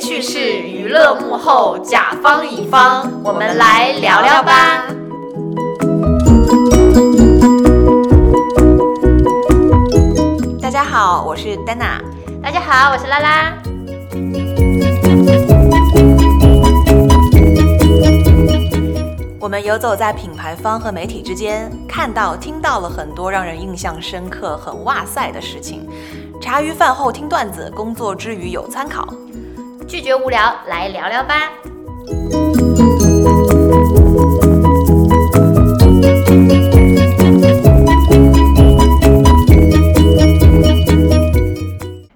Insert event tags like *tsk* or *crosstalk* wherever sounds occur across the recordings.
趣事、娱乐幕后、甲方乙方，我们来聊聊吧。大家好，我是丹娜。大家好，我是拉拉。我们游走在品牌方和媒体之间，看到、听到了很多让人印象深刻、很哇塞的事情。茶余饭后听段子，工作之余有参考。拒绝无聊，来聊聊吧。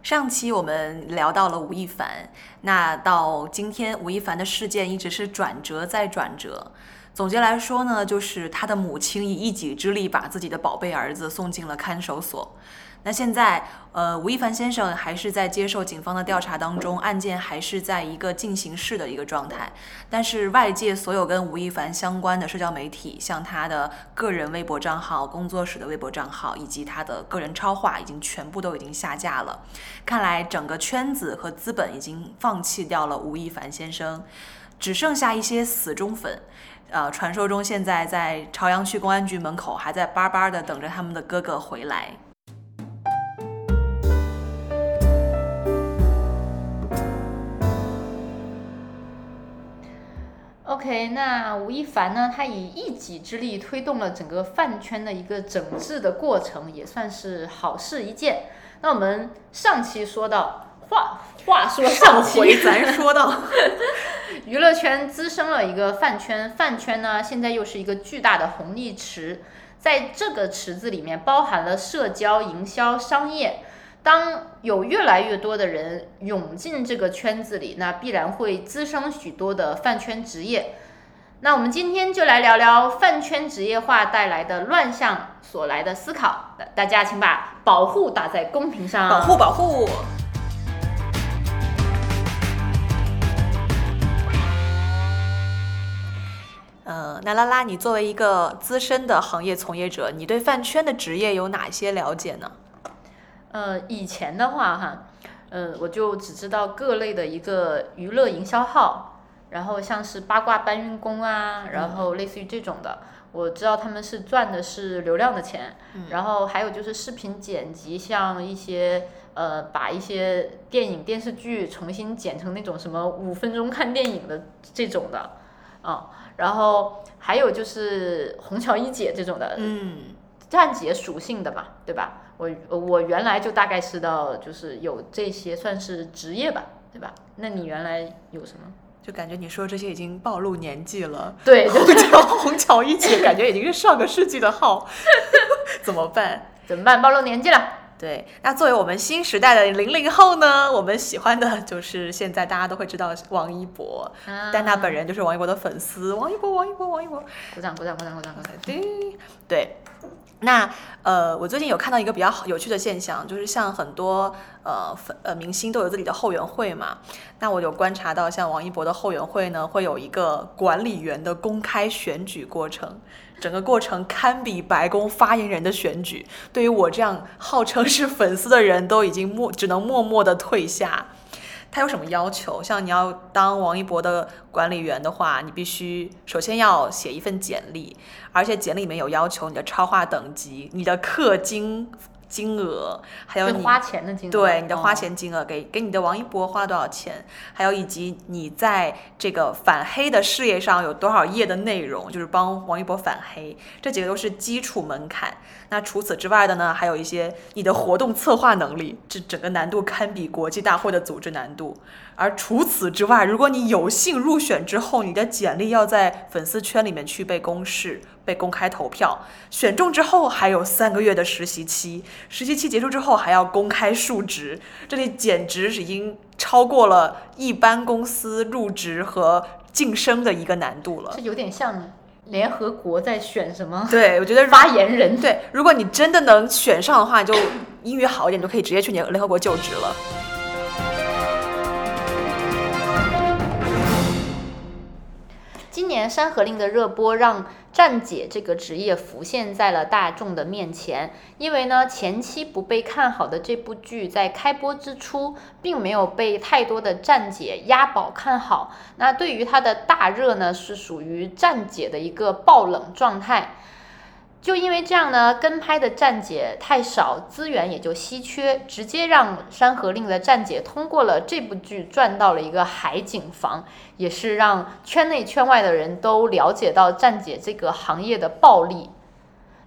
上期我们聊到了吴亦凡，那到今天吴亦凡的事件一直是转折再转折。总结来说呢，就是他的母亲以一己之力把自己的宝贝儿子送进了看守所。那现在，呃，吴亦凡先生还是在接受警方的调查当中，案件还是在一个进行式的一个状态。但是外界所有跟吴亦凡相关的社交媒体，像他的个人微博账号、工作室的微博账号以及他的个人超话，已经全部都已经下架了。看来整个圈子和资本已经放弃掉了吴亦凡先生，只剩下一些死忠粉。呃，传说中现在在朝阳区公安局门口还在巴巴的等着他们的哥哥回来。OK，那吴亦凡呢？他以一己之力推动了整个饭圈的一个整治的过程，也算是好事一件。那我们上期说到，话话说上回咱 *laughs* 说到，娱乐圈滋生了一个饭圈，饭圈呢现在又是一个巨大的红利池，在这个池子里面包含了社交、营销、商业。当有越来越多的人涌进这个圈子里，那必然会滋生许多的饭圈职业。那我们今天就来聊聊饭圈职业化带来的乱象所来的思考。大家请把保护打在公屏上，保护保护。呃，那拉拉，你作为一个资深的行业从业者，你对饭圈的职业有哪些了解呢？呃，以前的话哈，呃，我就只知道各类的一个娱乐营销号，然后像是八卦搬运工啊，然后类似于这种的，我知道他们是赚的是流量的钱，然后还有就是视频剪辑，像一些呃，把一些电影电视剧重新剪成那种什么五分钟看电影的这种的，啊，然后还有就是虹桥一姐这种的，嗯，站姐属性的嘛，对吧？我我原来就大概知道，就是有这些算是职业吧，对吧？那你原来有什么？就感觉你说这些已经暴露年纪了。对，虹桥虹桥一姐感觉已经是上个世纪的号，*laughs* 怎么办？*laughs* 怎么办？暴露年纪了。对，那作为我们新时代的零零后呢，我们喜欢的就是现在大家都会知道王一博，但他本人就是王一博的粉丝。王一博，王一博，王一博，鼓掌，鼓掌，鼓掌，鼓掌，鼓掌。对，对。那呃，我最近有看到一个比较好有趣的现象，就是像很多呃粉呃明星都有自己的后援会嘛。那我有观察到，像王一博的后援会呢，会有一个管理员的公开选举过程，整个过程堪比白宫发言人的选举。对于我这样号称是粉丝的人，都已经默只能默默的退下。他有什么要求？像你要当王一博的管理员的话，你必须首先要写一份简历，而且简历里面有要求你的超话等级、你的氪金。金额，还有你花钱的金额，对你的花钱金额，给给你的王一博花了多少钱，还有以及你在这个反黑的事业上有多少页的内容，就是帮王一博反黑，这几个都是基础门槛。那除此之外的呢，还有一些你的活动策划能力，这整个难度堪比国际大会的组织难度。而除此之外，如果你有幸入选之后，你的简历要在粉丝圈里面去被公示。被公开投票选中之后，还有三个月的实习期，实习期结束之后还要公开述职，这里简直已经超过了一般公司入职和晋升的一个难度了。这有点像联合国在选什么？对，我觉得发言人。对，如果你真的能选上的话，就英语好一点，就可以直接去联联合国就职了。今年《山河令》的热播让。站姐这个职业浮现在了大众的面前。因为呢，前期不被看好的这部剧在开播之初，并没有被太多的站姐押宝看好。那对于它的大热呢，是属于站姐的一个爆冷状态。就因为这样呢，跟拍的站姐太少，资源也就稀缺，直接让《山河令》的站姐通过了这部剧赚到了一个海景房，也是让圈内圈外的人都了解到站姐这个行业的暴利。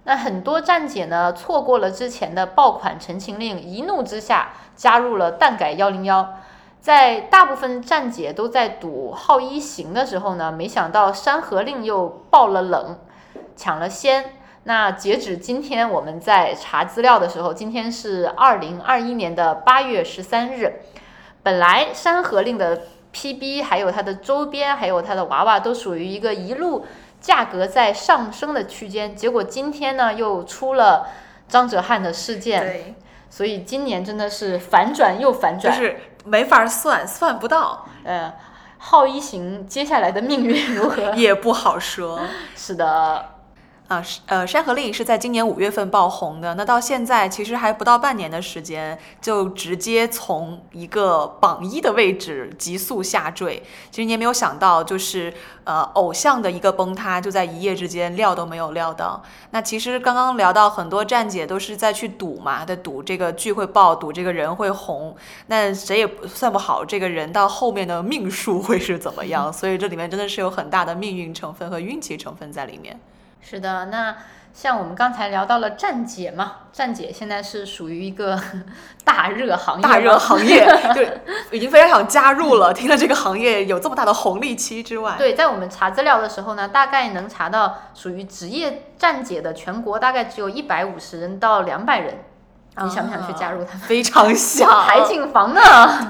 那很多站姐呢，错过了之前的爆款《陈情令》，一怒之下加入了蛋改幺零幺。在大部分站姐都在赌浩一行的时候呢，没想到《山河令》又爆了冷，抢了先。那截止今天，我们在查资料的时候，今天是二零二一年的八月十三日。本来《山河令》的 PB 还有它的周边，还有它的娃娃，都属于一个一路价格在上升的区间。结果今天呢，又出了张哲瀚的事件，所以今年真的是反转又反转，就是没法算，算不到，嗯，浩一行接下来的命运如何？也不好说。是的。啊，是呃，《山河令》是在今年五月份爆红的，那到现在其实还不到半年的时间，就直接从一个榜一的位置急速下坠。其实你也没有想到，就是呃，偶像的一个崩塌，就在一夜之间，料都没有料到。那其实刚刚聊到很多站姐都是在去赌嘛，在赌这个剧会爆，赌这个人会红。那谁也算不好这个人到后面的命数会是怎么样，*laughs* 所以这里面真的是有很大的命运成分和运气成分在里面。是的，那像我们刚才聊到了站姐嘛，站姐现在是属于一个 *laughs* 大热行业，大热行业，对已经非常想加入了。听了这个行业有这么大的红利期之外，对，在我们查资料的时候呢，大概能查到属于职业站姐的全国大概只有一百五十人到两百人。你想不想去加入他们？非常想，*laughs* 海景房呢？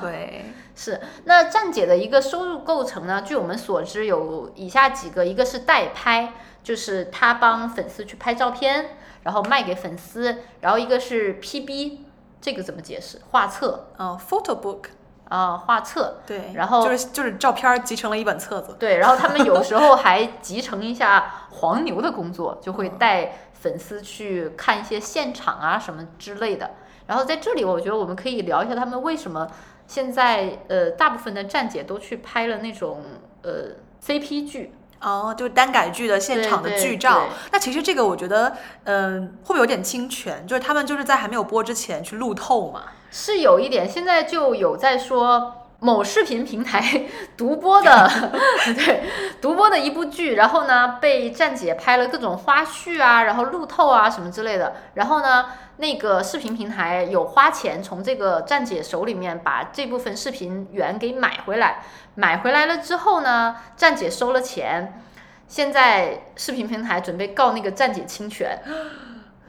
对，是。那站姐的一个收入构成呢？据我们所知，有以下几个：一个是代拍。就是他帮粉丝去拍照片，然后卖给粉丝，然后一个是 PB，这个怎么解释？画册啊，photo book 啊，画册。对，然后就是就是照片集成了一本册子。对，然后他们有时候还集成一下黄牛的工作，就会带粉丝去看一些现场啊什么之类的。然后在这里，我觉得我们可以聊一下他们为什么现在呃大部分的站姐都去拍了那种呃 CP 剧。哦，就是单改剧的现场的剧照。那其实这个我觉得，嗯，会不会有点侵权？就是他们就是在还没有播之前去路透嘛？是有一点，现在就有在说。某视频平台 *laughs* 独播的，*laughs* 对，独播的一部剧，然后呢，被站姐拍了各种花絮啊，然后路透啊什么之类的，然后呢，那个视频平台有花钱从这个站姐手里面把这部分视频源给买回来，买回来了之后呢，站姐收了钱，现在视频平台准备告那个站姐侵权。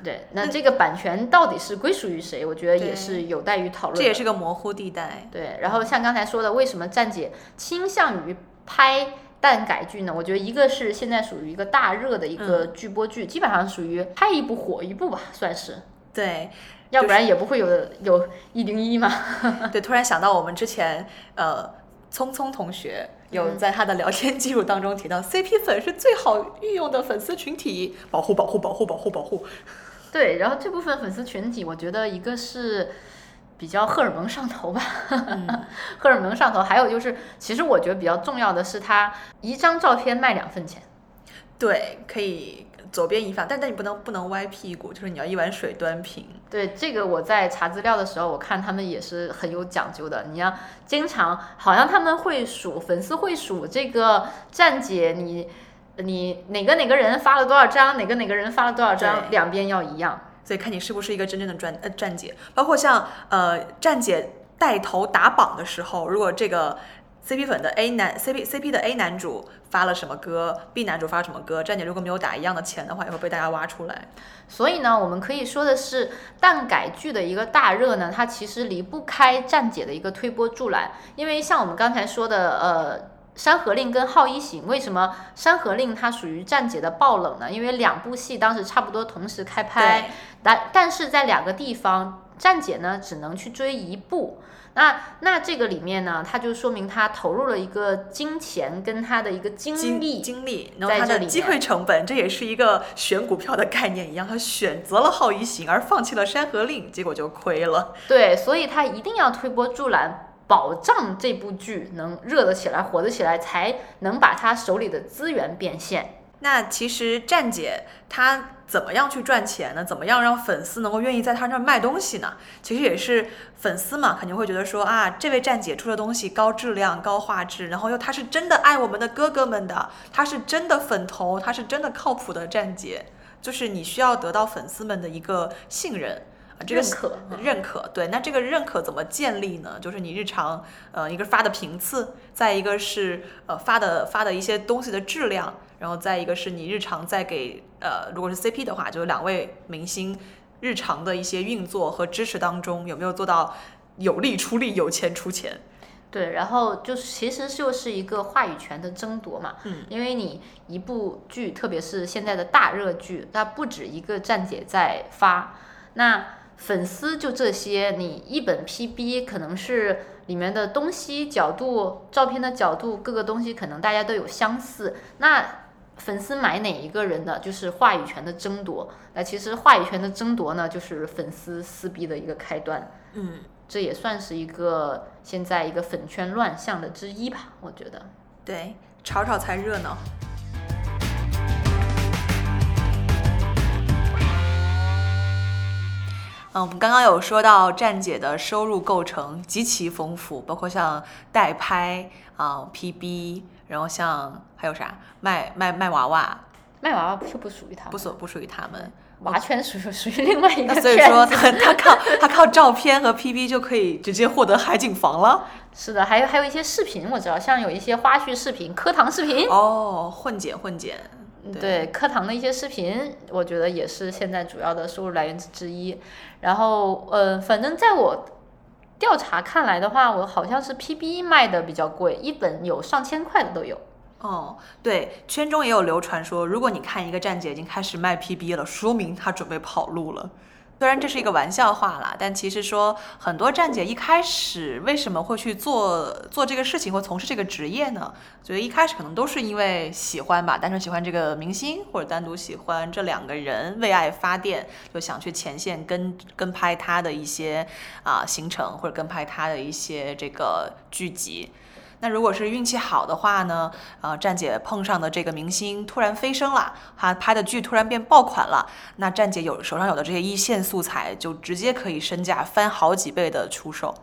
对，那这个版权到底是归属于谁？我觉得也是有待于讨论。这也是个模糊地带。对，然后像刚才说的，为什么站姐倾向于拍蛋改剧呢？我觉得一个是现在属于一个大热的一个剧播剧，基本上属于拍一部火一部吧，算是。对，要不然也不会有有一零一嘛。*laughs* 对，突然想到我们之前呃，聪聪同学有在他的聊天记录当中提到，CP 粉是最好御用的粉丝群体，保护保护保护保护保护。对，然后这部分粉丝群体，我觉得一个是比较荷尔蒙上头吧，*laughs* 荷尔蒙上头，还有就是，其实我觉得比较重要的是，他一张照片卖两份钱。对，可以左边一放，但但你不能不能歪屁股，就是你要一碗水端平。对，这个我在查资料的时候，我看他们也是很有讲究的。你要经常，好像他们会数粉丝会数这个站姐你。你哪个哪个人发了多少张，哪个哪个人发了多少张，两边要一样，所以看你是不是一个真正的站呃站姐。包括像呃站姐带头打榜的时候，如果这个 CP 粉的 A 男 CP CP 的 A 男主发了什么歌，B 男主发什么歌，站姐如果没有打一样的钱的话，也会被大家挖出来。所以呢，我们可以说的是，蛋改剧的一个大热呢，它其实离不开站姐的一个推波助澜，因为像我们刚才说的呃。山河令跟浩一行，为什么山河令它属于站姐的爆冷呢？因为两部戏当时差不多同时开拍，但但是在两个地方站姐呢只能去追一部。那那这个里面呢，它就说明他投入了一个金钱跟他的一个精力精力，然后他的机会成本，这也是一个选股票的概念一样，他选择了浩一行而放弃了山河令，结果就亏了。对，所以他一定要推波助澜，保障这部剧能热得起来、火得起来，才能把他手里的资源变现。那其实站姐她怎么样去赚钱呢？怎么样让粉丝能够愿意在她那儿卖东西呢？其实也是粉丝嘛，肯定会觉得说啊，这位站姐出的东西高质量、高画质，然后又她是真的爱我们的哥哥们的，她是真的粉头，她是真的靠谱的站姐，就是你需要得到粉丝们的一个信任。认可，认可，对，那这个认可怎么建立呢？就是你日常，呃，一个发的频次，再一个是呃发的发的一些东西的质量，然后再一个是你日常在给呃，如果是 CP 的话，就是两位明星日常的一些运作和支持当中，有没有做到有力出力，有钱出钱？对，然后就是其实就是一个话语权的争夺嘛，嗯，因为你一部剧，特别是现在的大热剧，它不止一个站姐在发，那。粉丝就这些，你一本 PB 可能是里面的东西角度、照片的角度，各个东西可能大家都有相似。那粉丝买哪一个人的，就是话语权的争夺。那其实话语权的争夺呢，就是粉丝撕逼的一个开端。嗯，这也算是一个现在一个粉圈乱象的之一吧，我觉得。对，吵吵才热闹。嗯，我们刚刚有说到站姐的收入构成极其丰富，包括像代拍啊、PB，然后像还有啥卖卖卖娃娃，卖娃娃不不属于他们，不属不属于他们，娃圈属于属于另外一个所以说他他靠他靠照片和 PB 就可以直接获得海景房了。*laughs* 是的，还有还有一些视频，我知道，像有一些花絮视频、课堂视频哦，混剪混剪。对课堂的一些视频，我觉得也是现在主要的收入来源之一。然后，呃，反正在我调查看来的话，我好像是 PB 卖的比较贵，一本有上千块的都有。哦，对，圈中也有流传说，如果你看一个站姐已经开始卖 PB 了，说明他准备跑路了。虽然这是一个玩笑话啦，但其实说很多站姐一开始为什么会去做做这个事情或从事这个职业呢？觉得一开始可能都是因为喜欢吧，单纯喜欢这个明星，或者单独喜欢这两个人，为爱发电，就想去前线跟跟拍他的一些啊行程，或者跟拍他的一些这个剧集。那如果是运气好的话呢？呃，站姐碰上的这个明星突然飞升了，他拍的剧突然变爆款了，那站姐有手上有的这些一线素材，就直接可以身价翻好几倍的出售。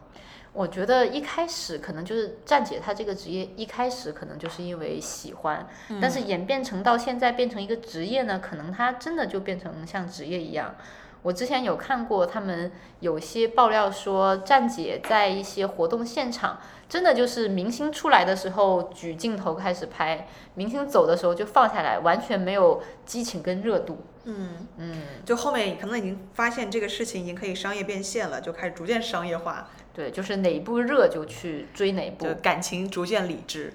我觉得一开始可能就是站姐她这个职业一开始可能就是因为喜欢，但是演变成到现在变成一个职业呢，可能她真的就变成像职业一样。我之前有看过他们有些爆料说，站姐在一些活动现场。真的就是明星出来的时候举镜头开始拍，明星走的时候就放下来，完全没有激情跟热度。嗯嗯，就后面可能已经发现这个事情已经可以商业变现了，就开始逐渐商业化。对，就是哪一部热就去追哪一部，感情逐渐理智。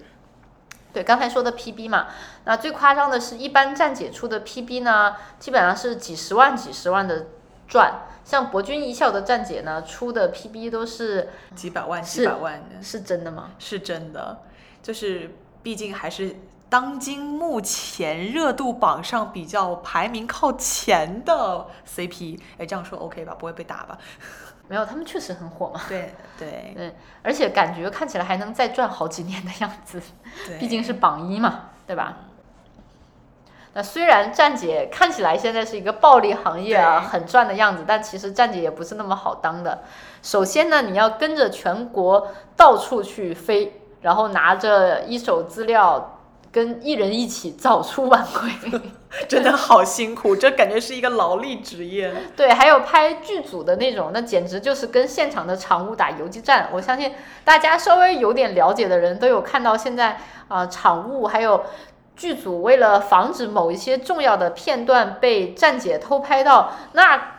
对，刚才说的 PB 嘛，那最夸张的是一般站姐出的 PB 呢，基本上是几十万、几十万的赚。像博君一笑的站姐呢，出的 PB 都是几百万、几百万的，是真的吗？是真的，就是毕竟还是当今目前热度榜上比较排名靠前的 CP。哎，这样说 OK 吧？不会被打吧？没有，他们确实很火嘛。对 *laughs* 对对，而且感觉看起来还能再赚好几年的样子。毕竟是榜一嘛，对吧？那虽然站姐看起来现在是一个暴利行业啊，很赚的样子，但其实站姐也不是那么好当的。首先呢，你要跟着全国到处去飞，然后拿着一手资料，跟艺人一起早出晚归，*laughs* 真的好辛苦，这感觉是一个劳力职业。*laughs* 对，还有拍剧组的那种，那简直就是跟现场的场务打游击战。我相信大家稍微有点了解的人都有看到，现在啊，场务还有。剧组为了防止某一些重要的片段被站姐偷拍到，那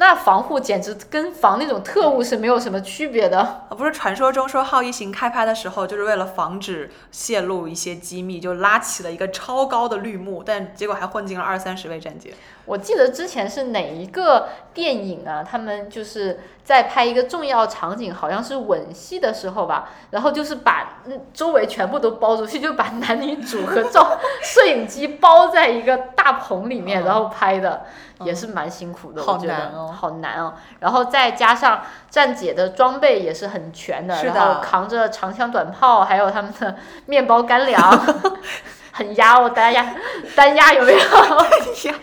那防护简直跟防那种特务是没有什么区别的。不是传说中说浩一行开拍的时候，就是为了防止泄露一些机密，就拉起了一个超高的绿幕，但结果还混进了二三十位战姐。我记得之前是哪一个电影啊？他们就是在拍一个重要场景，好像是吻戏的时候吧，然后就是把嗯周围全部都包出去，就把男女主和照 *laughs* 摄影机包在一个大棚里面，然后拍的，也是蛮辛苦的，好我觉得难哦好难哦。然后再加上站姐的装备也是很全的，是的然后扛着长枪短炮，还有他们的面包干粮。*laughs* 很压哦，单压 *laughs* 单压有没有？*laughs* 呀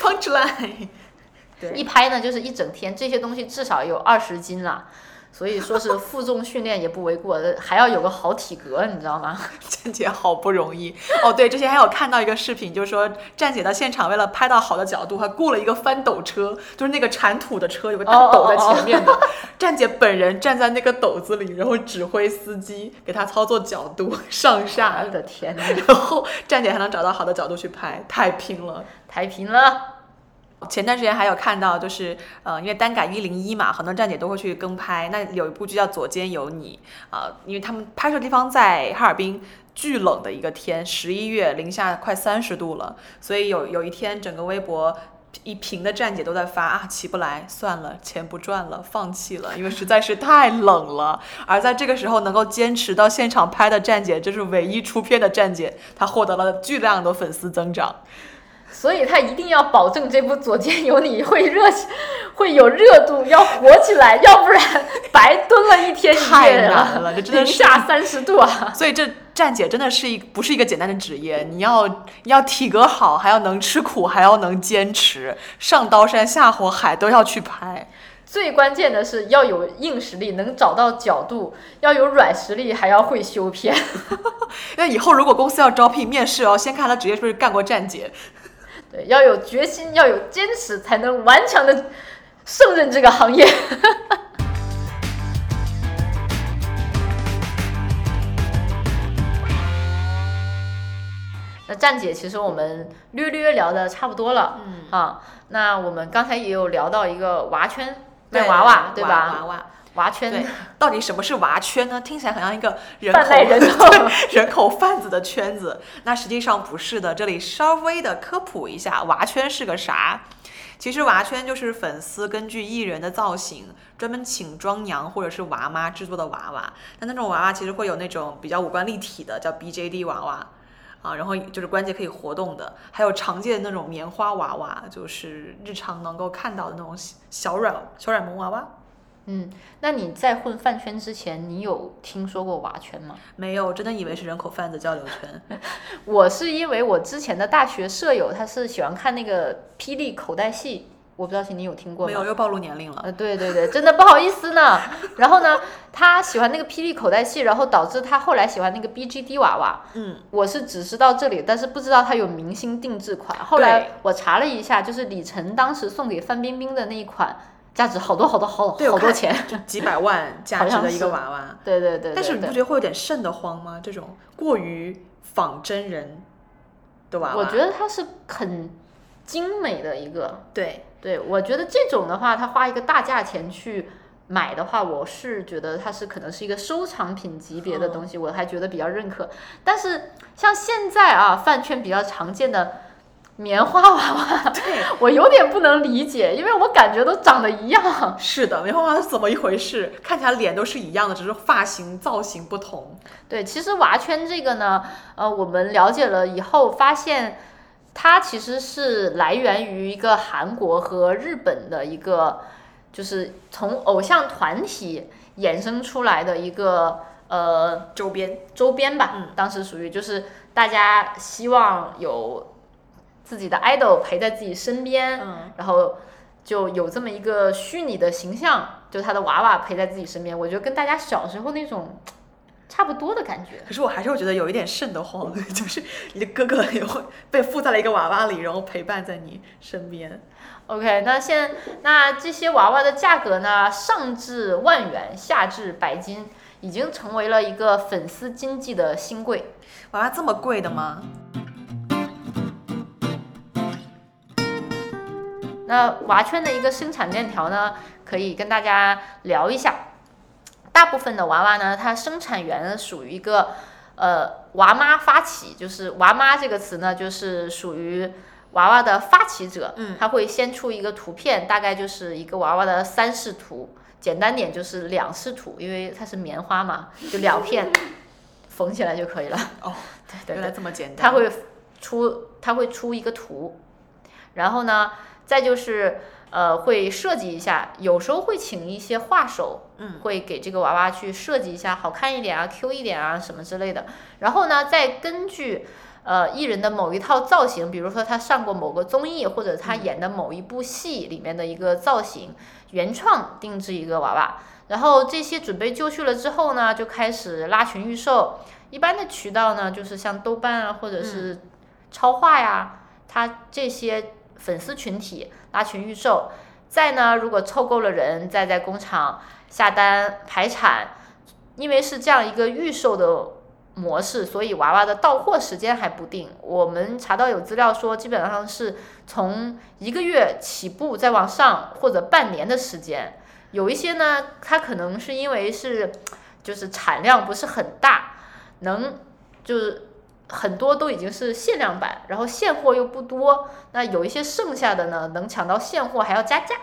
，punchline，对。一拍呢就是一整天，这些东西至少有二十斤了，所以说是负重训练也不为过，还要有个好体格，你知道吗？*laughs* 站姐好不容易哦。对，之前还有看到一个视频，就是说站姐到现场为了拍到好的角度，还雇了一个翻斗车，就是那个铲土的车，有个大斗在前面的。站姐本人站在那个斗子里，然后指挥司机给他操作角度上下我，的天呐，然后站姐还能找到好的角度去拍，太拼了。太拼了。前段时间还有看到，就是呃，因为单改一零一嘛，很多站姐都会去跟拍。那有一部剧叫《左肩有你》啊、因为他们拍摄地方在哈尔滨，巨冷的一个天，十一月零下快三十度了，所以有有一天整个微博。一屏的站姐都在发啊，起不来，算了，钱不赚了，放弃了，因为实在是太冷了。而在这个时候能够坚持到现场拍的站姐，这是唯一出片的站姐，她获得了巨量的粉丝增长。所以他一定要保证这部《左肩有你》会热，会有热度，要火起来，要不然白蹲了一天一太难了这真的零是下三十度啊！所以这站姐真的是一不是一个简单的职业，你要要体格好，还要能吃苦，还要能坚持，上刀山下火海都要去拍。最关键的是要有硬实力，能找到角度；要有软实力，还要会修片。*laughs* *laughs* 那以后如果公司要招聘面试哦，先看他职业是不是干过站姐。对，要有决心，要有坚持，才能顽强的胜任这个行业。*laughs* 那站姐，其实我们略略聊的差不多了，嗯，啊，那我们刚才也有聊到一个娃圈卖娃娃，对吧？娃娃，娃圈对，到底什么是娃圈呢？听起来很像一个人口人口 *laughs* 人口贩子的圈子，那实际上不是的。这里稍微的科普一下，娃圈是个啥？其实娃圈就是粉丝根据艺人的造型，专门请妆娘或者是娃妈制作的娃娃。但那种娃娃其实会有那种比较五官立体的，叫 BJD 娃娃。啊，然后就是关节可以活动的，还有常见的那种棉花娃娃，就是日常能够看到的那种小软小软萌娃娃。嗯，那你在混饭圈之前，你有听说过娃圈吗？没有，我真的以为是人口贩子交流圈。*laughs* 我是因为我之前的大学舍友，他是喜欢看那个霹雳口袋戏，我不知道你有听过？没有，又暴露年龄了。呃，对对对，真的不好意思呢。*laughs* 然后呢，他喜欢那个霹雳口袋戏，然后导致他后来喜欢那个 BGD 娃娃。嗯，我是只知道这里，但是不知道他有明星定制款。后来我查了一下，就是李晨当时送给范冰冰的那一款，价值好多好多好对好多钱。就几百万 *laughs* 价值的一个娃娃。对对对对但是你不觉得会有点瘆得慌吗？这种过于仿真人的娃娃，我觉得它是很精美的一个。对，对，我觉得这种的话，他花一个大价钱去买的话，我是觉得它是可能是一个收藏品级别的东西，我还觉得比较认可。但是像现在啊，饭圈比较常见的棉花娃娃，对，我有点不能理解，因为我感觉都长得一样。是的，棉花娃娃是怎么一回事？看起来脸都是一样的，只是发型造型不同。对，其实娃圈这个呢，呃，我们了解了以后发现。它其实是来源于一个韩国和日本的一个，就是从偶像团体衍生出来的一个呃周边，周边吧。嗯当时属于就是大家希望有自己的 idol 陪在自己身边，嗯，然后就有这么一个虚拟的形象，就他的娃娃陪在自己身边。我觉得跟大家小时候那种 *tsk* 差不多的感觉。可是我还是会觉得有一点瘆得慌，*laughs* 就是你的哥哥也会被附在了一个娃娃里，然后陪伴在你身边。OK，那现那这些娃娃的价格呢，上至万元，下至百金，已经成为了一个粉丝经济的新贵。娃娃这么贵的吗？那娃圈的一个生产链条呢，可以跟大家聊一下。大部分的娃娃呢，它生产源属于一个呃娃妈发起，就是娃妈这个词呢，就是属于娃娃的发起者，嗯他会先出一个图片，大概就是一个娃娃的三视图，简单点就是两视图，因为它是棉花嘛，就两片缝起来就可以了。哦，对对对原来，这么简单。他会出他会出一个图，然后呢，再就是呃会设计一下，有时候会请一些画手，嗯，会给这个娃娃去设计一下，好看一点啊，Q 一点啊什么之类的。然后呢，再根据呃艺人的某一套造型，比如说他上过某个综艺，或者他演的某一部戏里面的一个造型，原创定制一个娃娃。然后这些准备就绪了之后呢，就开始拉群预售。一般的渠道呢，就是像豆瓣啊，或者是超话呀，它这些粉丝群体拉群预售。再呢，如果凑够了人，再在工厂下单排产。因为是这样一个预售的模式，所以娃娃的到货时间还不定。我们查到有资料说，基本上是从一个月起步再往上，或者半年的时间。有一些呢，它可能是因为是就是产量不是很大，能就是很多都已经是限量版，然后现货又不多，那有一些剩下的呢，能抢到现货还要加价。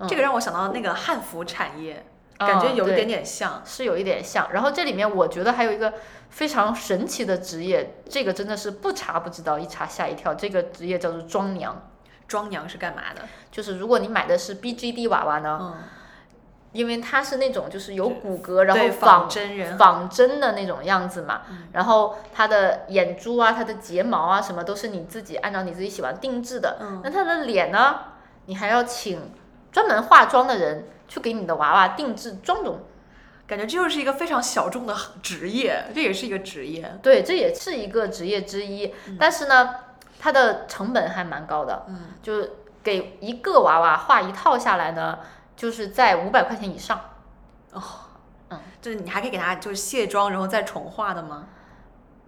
嗯这个让我想到那个汉服产业，感觉有一点点像。是有一点像。然后这里面我觉得还有一个非常神奇的职业，这个真的是不查不知道，一查吓一跳。这个职业叫做妆娘，妆娘是干嘛的？就是如果你买的是 BGD 娃娃呢，嗯，因为它是那种就是有骨骼，然后仿仿真人，仿真的那种样子嘛，嗯。然后它的眼珠啊、它的睫毛啊什么都是你自己按照你自己喜欢定制的。嗯。那它的脸呢，你还要请专门化妆的人去给你的娃娃定制妆容。感觉这就是一个非常小众的职业，这也是一个职业。对，这也是一个职业之一，但是呢，它的成本还蛮高的，嗯，就给一个娃娃画一套下来呢，就是在五百块钱以上。哦，嗯就是你还可以给他就是卸妆，然后再重画的吗？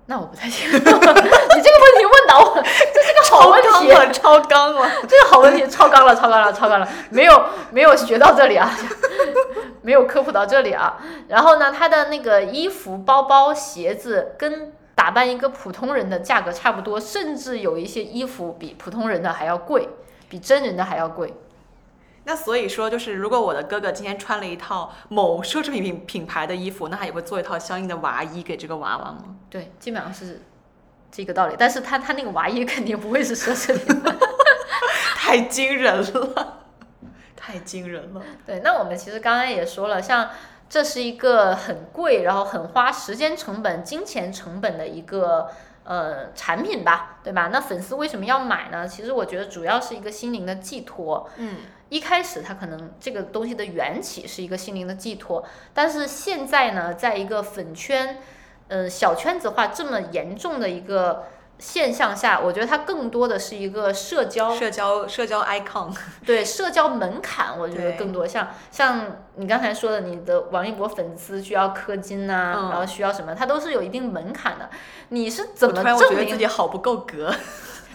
那我不太清楚，*laughs* 你这个问题问到我，这是个好问题，了，超纲了。*laughs* 这个好问题，超纲了，超纲了，超纲了，没有没有学到这里啊，*laughs* 没有科普到这里啊。然后呢，他的那个衣服、包包、鞋子跟打扮一个普通人的价格差不多，甚至有一些衣服比普通人的还要贵，比真人的还要贵。那所以说，就是如果我的哥哥今天穿了一套某奢侈品品品牌的衣服，那他也会做一套相应的娃衣给这个娃娃吗？对，基本上是这个道理。但是他他那个娃衣肯定不会是奢侈品。*laughs* 太惊人了，太惊人了。对，那我们其实刚刚也说了，像这是一个很贵，然后很花时间成本、金钱成本的一个呃产品吧，对吧？那粉丝为什么要买呢？其实我觉得主要是一个心灵的寄托。嗯，一开始他可能这个东西的缘起是一个心灵的寄托，但是现在呢，在一个粉圈，呃小圈子化这么严重的一个现象下，我觉得它更多的是一个社交社交社交 icon，对社交门槛，我觉得更多像像你刚才说的，你的王一博粉丝需要氪金呐、嗯然后需要什么，它都是有一定门槛的。你是怎么我突然我觉证明得自己好不够格，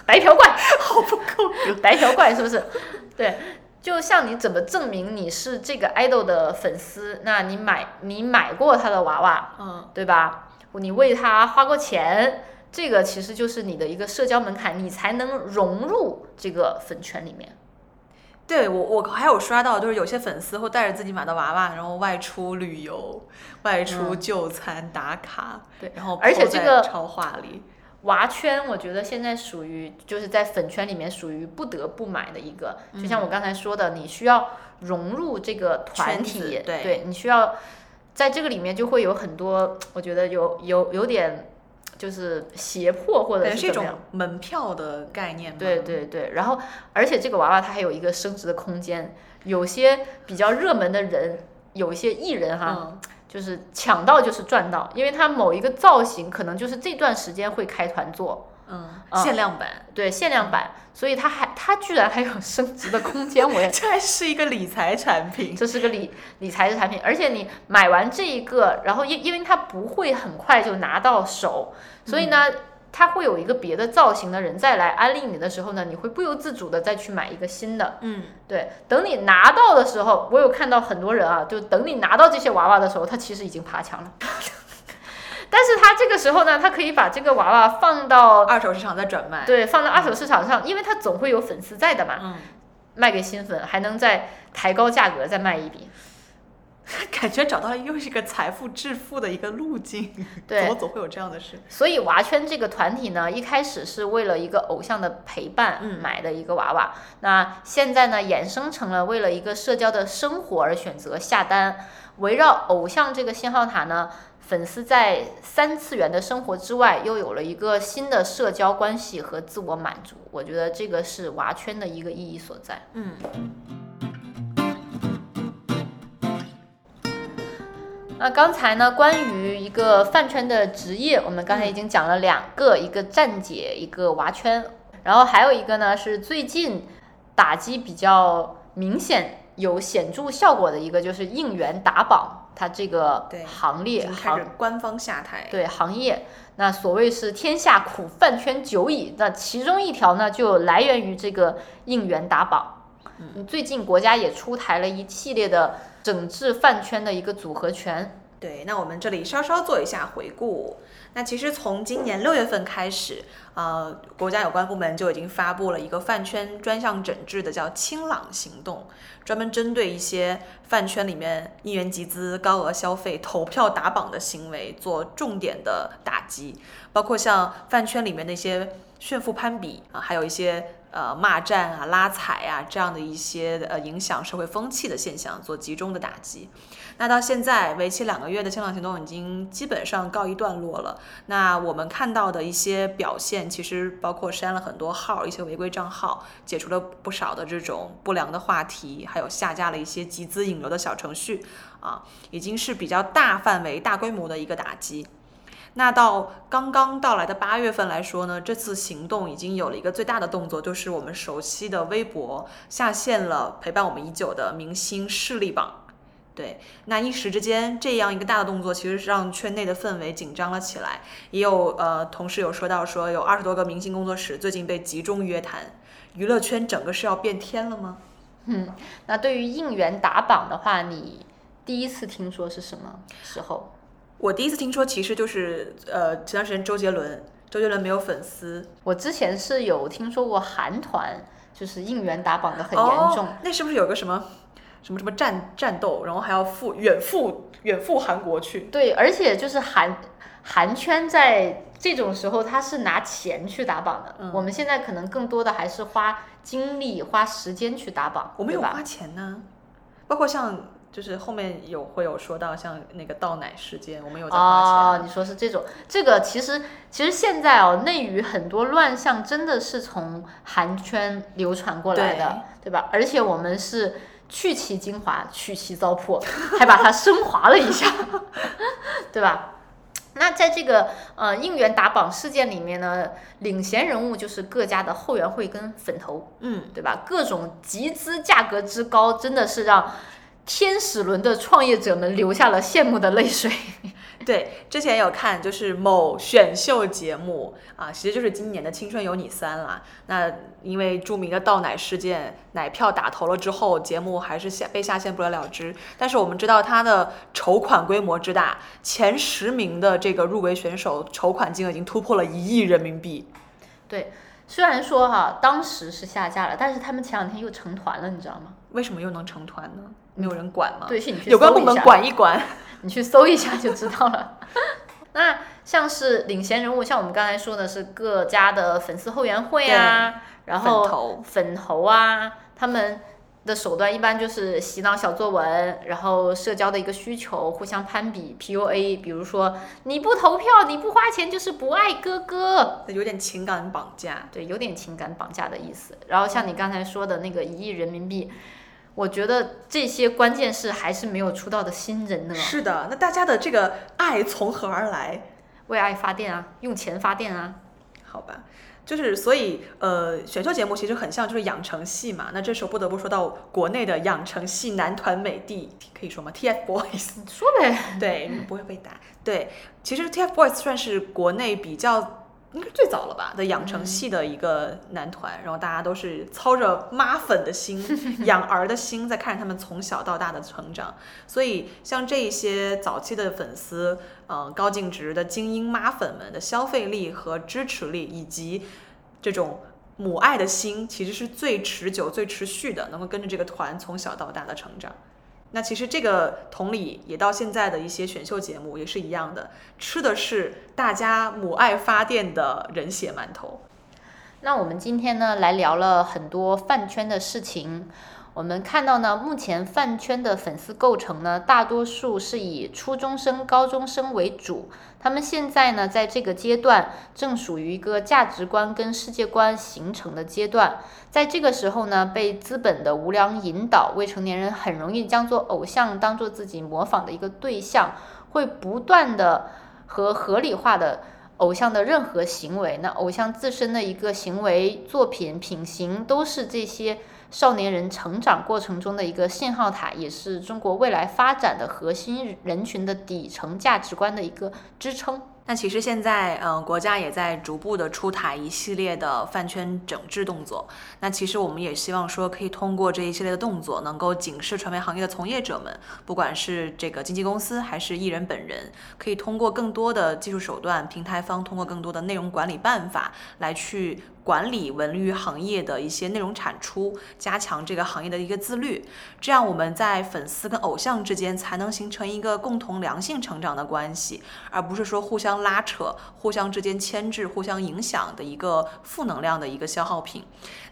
白嫖怪？*laughs* 好不够格。白嫖怪是不是？*laughs* 对，就像你怎么证明你是这个 idol 的粉丝？那你买你买过他的娃娃，嗯，对吧？你为他花过钱，这个其实就是你的一个社交门槛，你才能融入这个粉圈里面。对我我还有刷到，就是有些粉丝会带着自己买的娃娃，然后外出旅游、外出就餐、打卡，对然后而且这个超话里，娃圈，我觉得现在属于就是在粉圈里面属于不得不买的一个，就像我刚才说的，你需要融入这个团体子，对你需要在这个里面就会有很多，我觉得有有有点就是胁迫或者对，是一种。门票的概念。对对对，然后而且这个娃娃它还有一个升值的空间，有些比较热门的人，有一些艺人哈，嗯，就是抢到就是赚到，因为它某一个造型可能就是这段时间会开团做，嗯，嗯限量版，对限量版，所以它还它居然还有升值的空间，我也 *laughs* 这还是一个理财产品。这是个理理财的产品，而且你买完这一个，然后因因为它不会很快就拿到手，所以呢。它会有一个别的造型的人再来安利你的时候呢，你会不由自主的再去买一个新的。嗯，对，等你拿到的时候，我有看到很多人啊，就等你拿到这些娃娃的时候，他其实已经爬墙了。*laughs* 但是他这个时候呢，他可以把这个娃娃放到二手市场再转卖。对，放到二手市场上，因为他总会有粉丝在的嘛，嗯，卖给新粉，还能再抬高价格再卖一笔。*laughs* 感觉找到了又是一个财富致富的一个路径。对怎么总会有这样的事？所以娃圈这个团体呢，一开始是为了一个偶像的陪伴嗯买的一个娃娃，那现在呢衍生成了为了一个社交的生活而选择下单，围绕偶像这个信号塔呢。粉丝在三次元的生活之外，又有了一个新的社交关系和自我满足。我觉得这个是娃圈的一个意义所在。嗯，那刚才呢，关于一个饭圈的职业，我们刚才已经讲了两个，一个站姐，一个娃圈，然后还有一个呢是最近打击比较明显、有显著效果的一个，就是应援打榜，它这个对行列已经开行官方下台。对行业，那所谓是天下苦饭圈久矣，那其中一条呢就来源于这个应援打榜。嗯，最近国家也出台了一系列的整治饭圈的一个组合拳。对，那我们这里稍稍做一下回顾。那其实从今年六月份开始，呃，国家有关部门就已经发布了一个饭圈专项整治的叫“清朗行动”，专门针对一些饭圈里面一元集资、高额消费、投票打榜的行为做重点的打击，包括像饭圈里面那些炫富攀比啊，还有一些呃骂战啊、拉踩啊这样的一些呃影响社会风气的现象做集中的打击。那到现在为期两个月的清朗行动已经基本上告一段落了。那我们看到的一些表现，其实包括删了很多号，一些违规账号，解除了不少的这种不良的话题，还有下架了一些集资引流的小程序啊，已经是比较大范围、大规模的一个打击。那到刚刚到来的八月份来说呢，这次行动已经有了一个最大的动作，就是我们熟悉的微博下线了陪伴我们已久的明星势力榜。对，那一时之间，这样一个大的动作，其实是让圈内的氛围紧张了起来。也有呃，同事有说到说，有二十多个明星工作室最近被集中约谈，娱乐圈整个是要变天了吗？嗯，那对于应援打榜的话，你第一次听说是什么时候？我第一次听说，其实就是呃，前段时间周杰伦，周杰伦没有粉丝，我之前是有听说过韩团就是应援打榜的很严重，哦。那是不是有个什么什么什么战战斗，然后还要赴远赴远赴韩国去？对，而且就是韩韩圈在这种时候他是拿钱去打榜的，嗯我们现在可能更多的还是花精力、花时间去打榜，我们有花钱呢，包括像就是后面有会有说到像那个倒奶事件，我们有在花哦，你说是这种，这个其实其实现在哦，内娱很多乱象真的是从韩圈流传过来的，对吧？而且我们是去其精华，去其糟粕，还把它升华了一下，*laughs* 对吧？那在这个呃应援打榜事件里面呢，领衔人物就是各家的后援会跟粉头，嗯，对吧？各种集资价格之高，真的是让天使轮的创业者们流下了羡慕的泪水。*laughs* 对，之前有看就是某选秀节目啊，其实就是今年的《青春有你三》啦。那因为著名的倒奶事件，奶票打头了之后，节目还是下被下线不了了之。但是我们知道它的筹款规模之大，前十名的这个入围选手筹款金额已经突破了一亿人民币。对，虽然说哈、当时是下架了，但是他们前两天又成团了，你知道吗？为什么又能成团呢？没有人管吗？对，是你去有关部门管一管。*laughs* 你去搜一下就知道了。*laughs* 那像是领衔人物，像我们刚才说的是各家的粉丝后援会啊，然后粉头粉头啊，他们的手段一般就是洗脑小作文，然后社交的一个需求，互相攀比 PUA，比如说你不投票，你不花钱就是不爱哥哥，有点情感绑架。对，有点情感绑架的意思。然后像你刚才说的那个一亿人民币，我觉得这些关键是还是没有出道的新人呢，是的，那大家的这个爱从何而来？为爱发电啊，用钱发电啊。好吧，就是所以呃，选秀节目其实很像就是养成系嘛。那这时候不得不说到国内的养成系男团美帝，可以说吗？TFBOYS，你说呗，对，不会被打。对，其实 TFBOYS 算是国内比较应该最早了吧的养成系的一个男团，然后大家都是操着妈粉的心、*laughs* 养儿的心在看着他们从小到大的成长。所以像这一些早期的粉丝，呃，高净值的精英妈粉们的消费力和支持力，以及这种母爱的心，其实是最持久、最持续的，能够跟着这个团从小到大的成长。那其实这个同理也到现在的一些选秀节目也是一样的，吃的是大家母爱发电的人血馒头。那我们今天呢来聊了很多饭圈的事情。我们看到呢，目前饭圈的粉丝构成呢，大多数是以初中生、高中生为主。他们现在呢，在这个阶段正属于一个价值观跟世界观形成的阶段。在这个时候呢，被资本的无良引导，未成年人很容易将做偶像当做自己模仿的一个对象，会不断的和合理化的偶像的任何行为。那偶像自身的一个行为、作品、品行，都是这些。少年人成长过程中的一个信号塔，也是中国未来发展的核心人群的底层价值观的一个支撑。那其实现在，嗯，国家也在逐步的出台一系列的饭圈整治动作。那其实我们也希望说，可以通过这一系列的动作，能够警示传媒行业的从业者们，不管是这个经纪公司还是艺人本人，可以通过更多的技术手段，平台方通过更多的内容管理办法来去。管理文娱行业的一些内容产出，加强这个行业的一个自律，这样我们在粉丝跟偶像之间才能形成一个共同良性成长的关系，而不是说互相拉扯、互相之间牵制、互相影响的一个负能量的一个消耗品。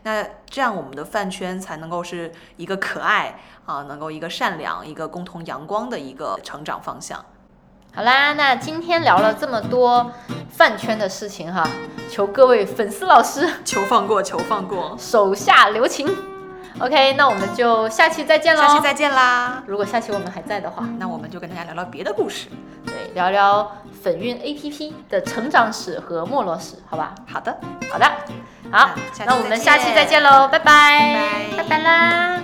那这样我们的饭圈才能够是一个可爱啊，能够一个善良、一个共同阳光的一个成长方向。好啦，那今天聊了这么多饭圈的事情哈，求各位粉丝老师 *laughs* 求放过，求放过，手下留情。OK，那我们就下期再见喽！下期再见啦！如果下期我们还在的话，那我们就跟大家聊聊别的故事，对，聊聊粉运 APP 的成长史和没落史，好吧？好的，好的，好，那我们下期再见喽，拜拜，拜拜拜啦！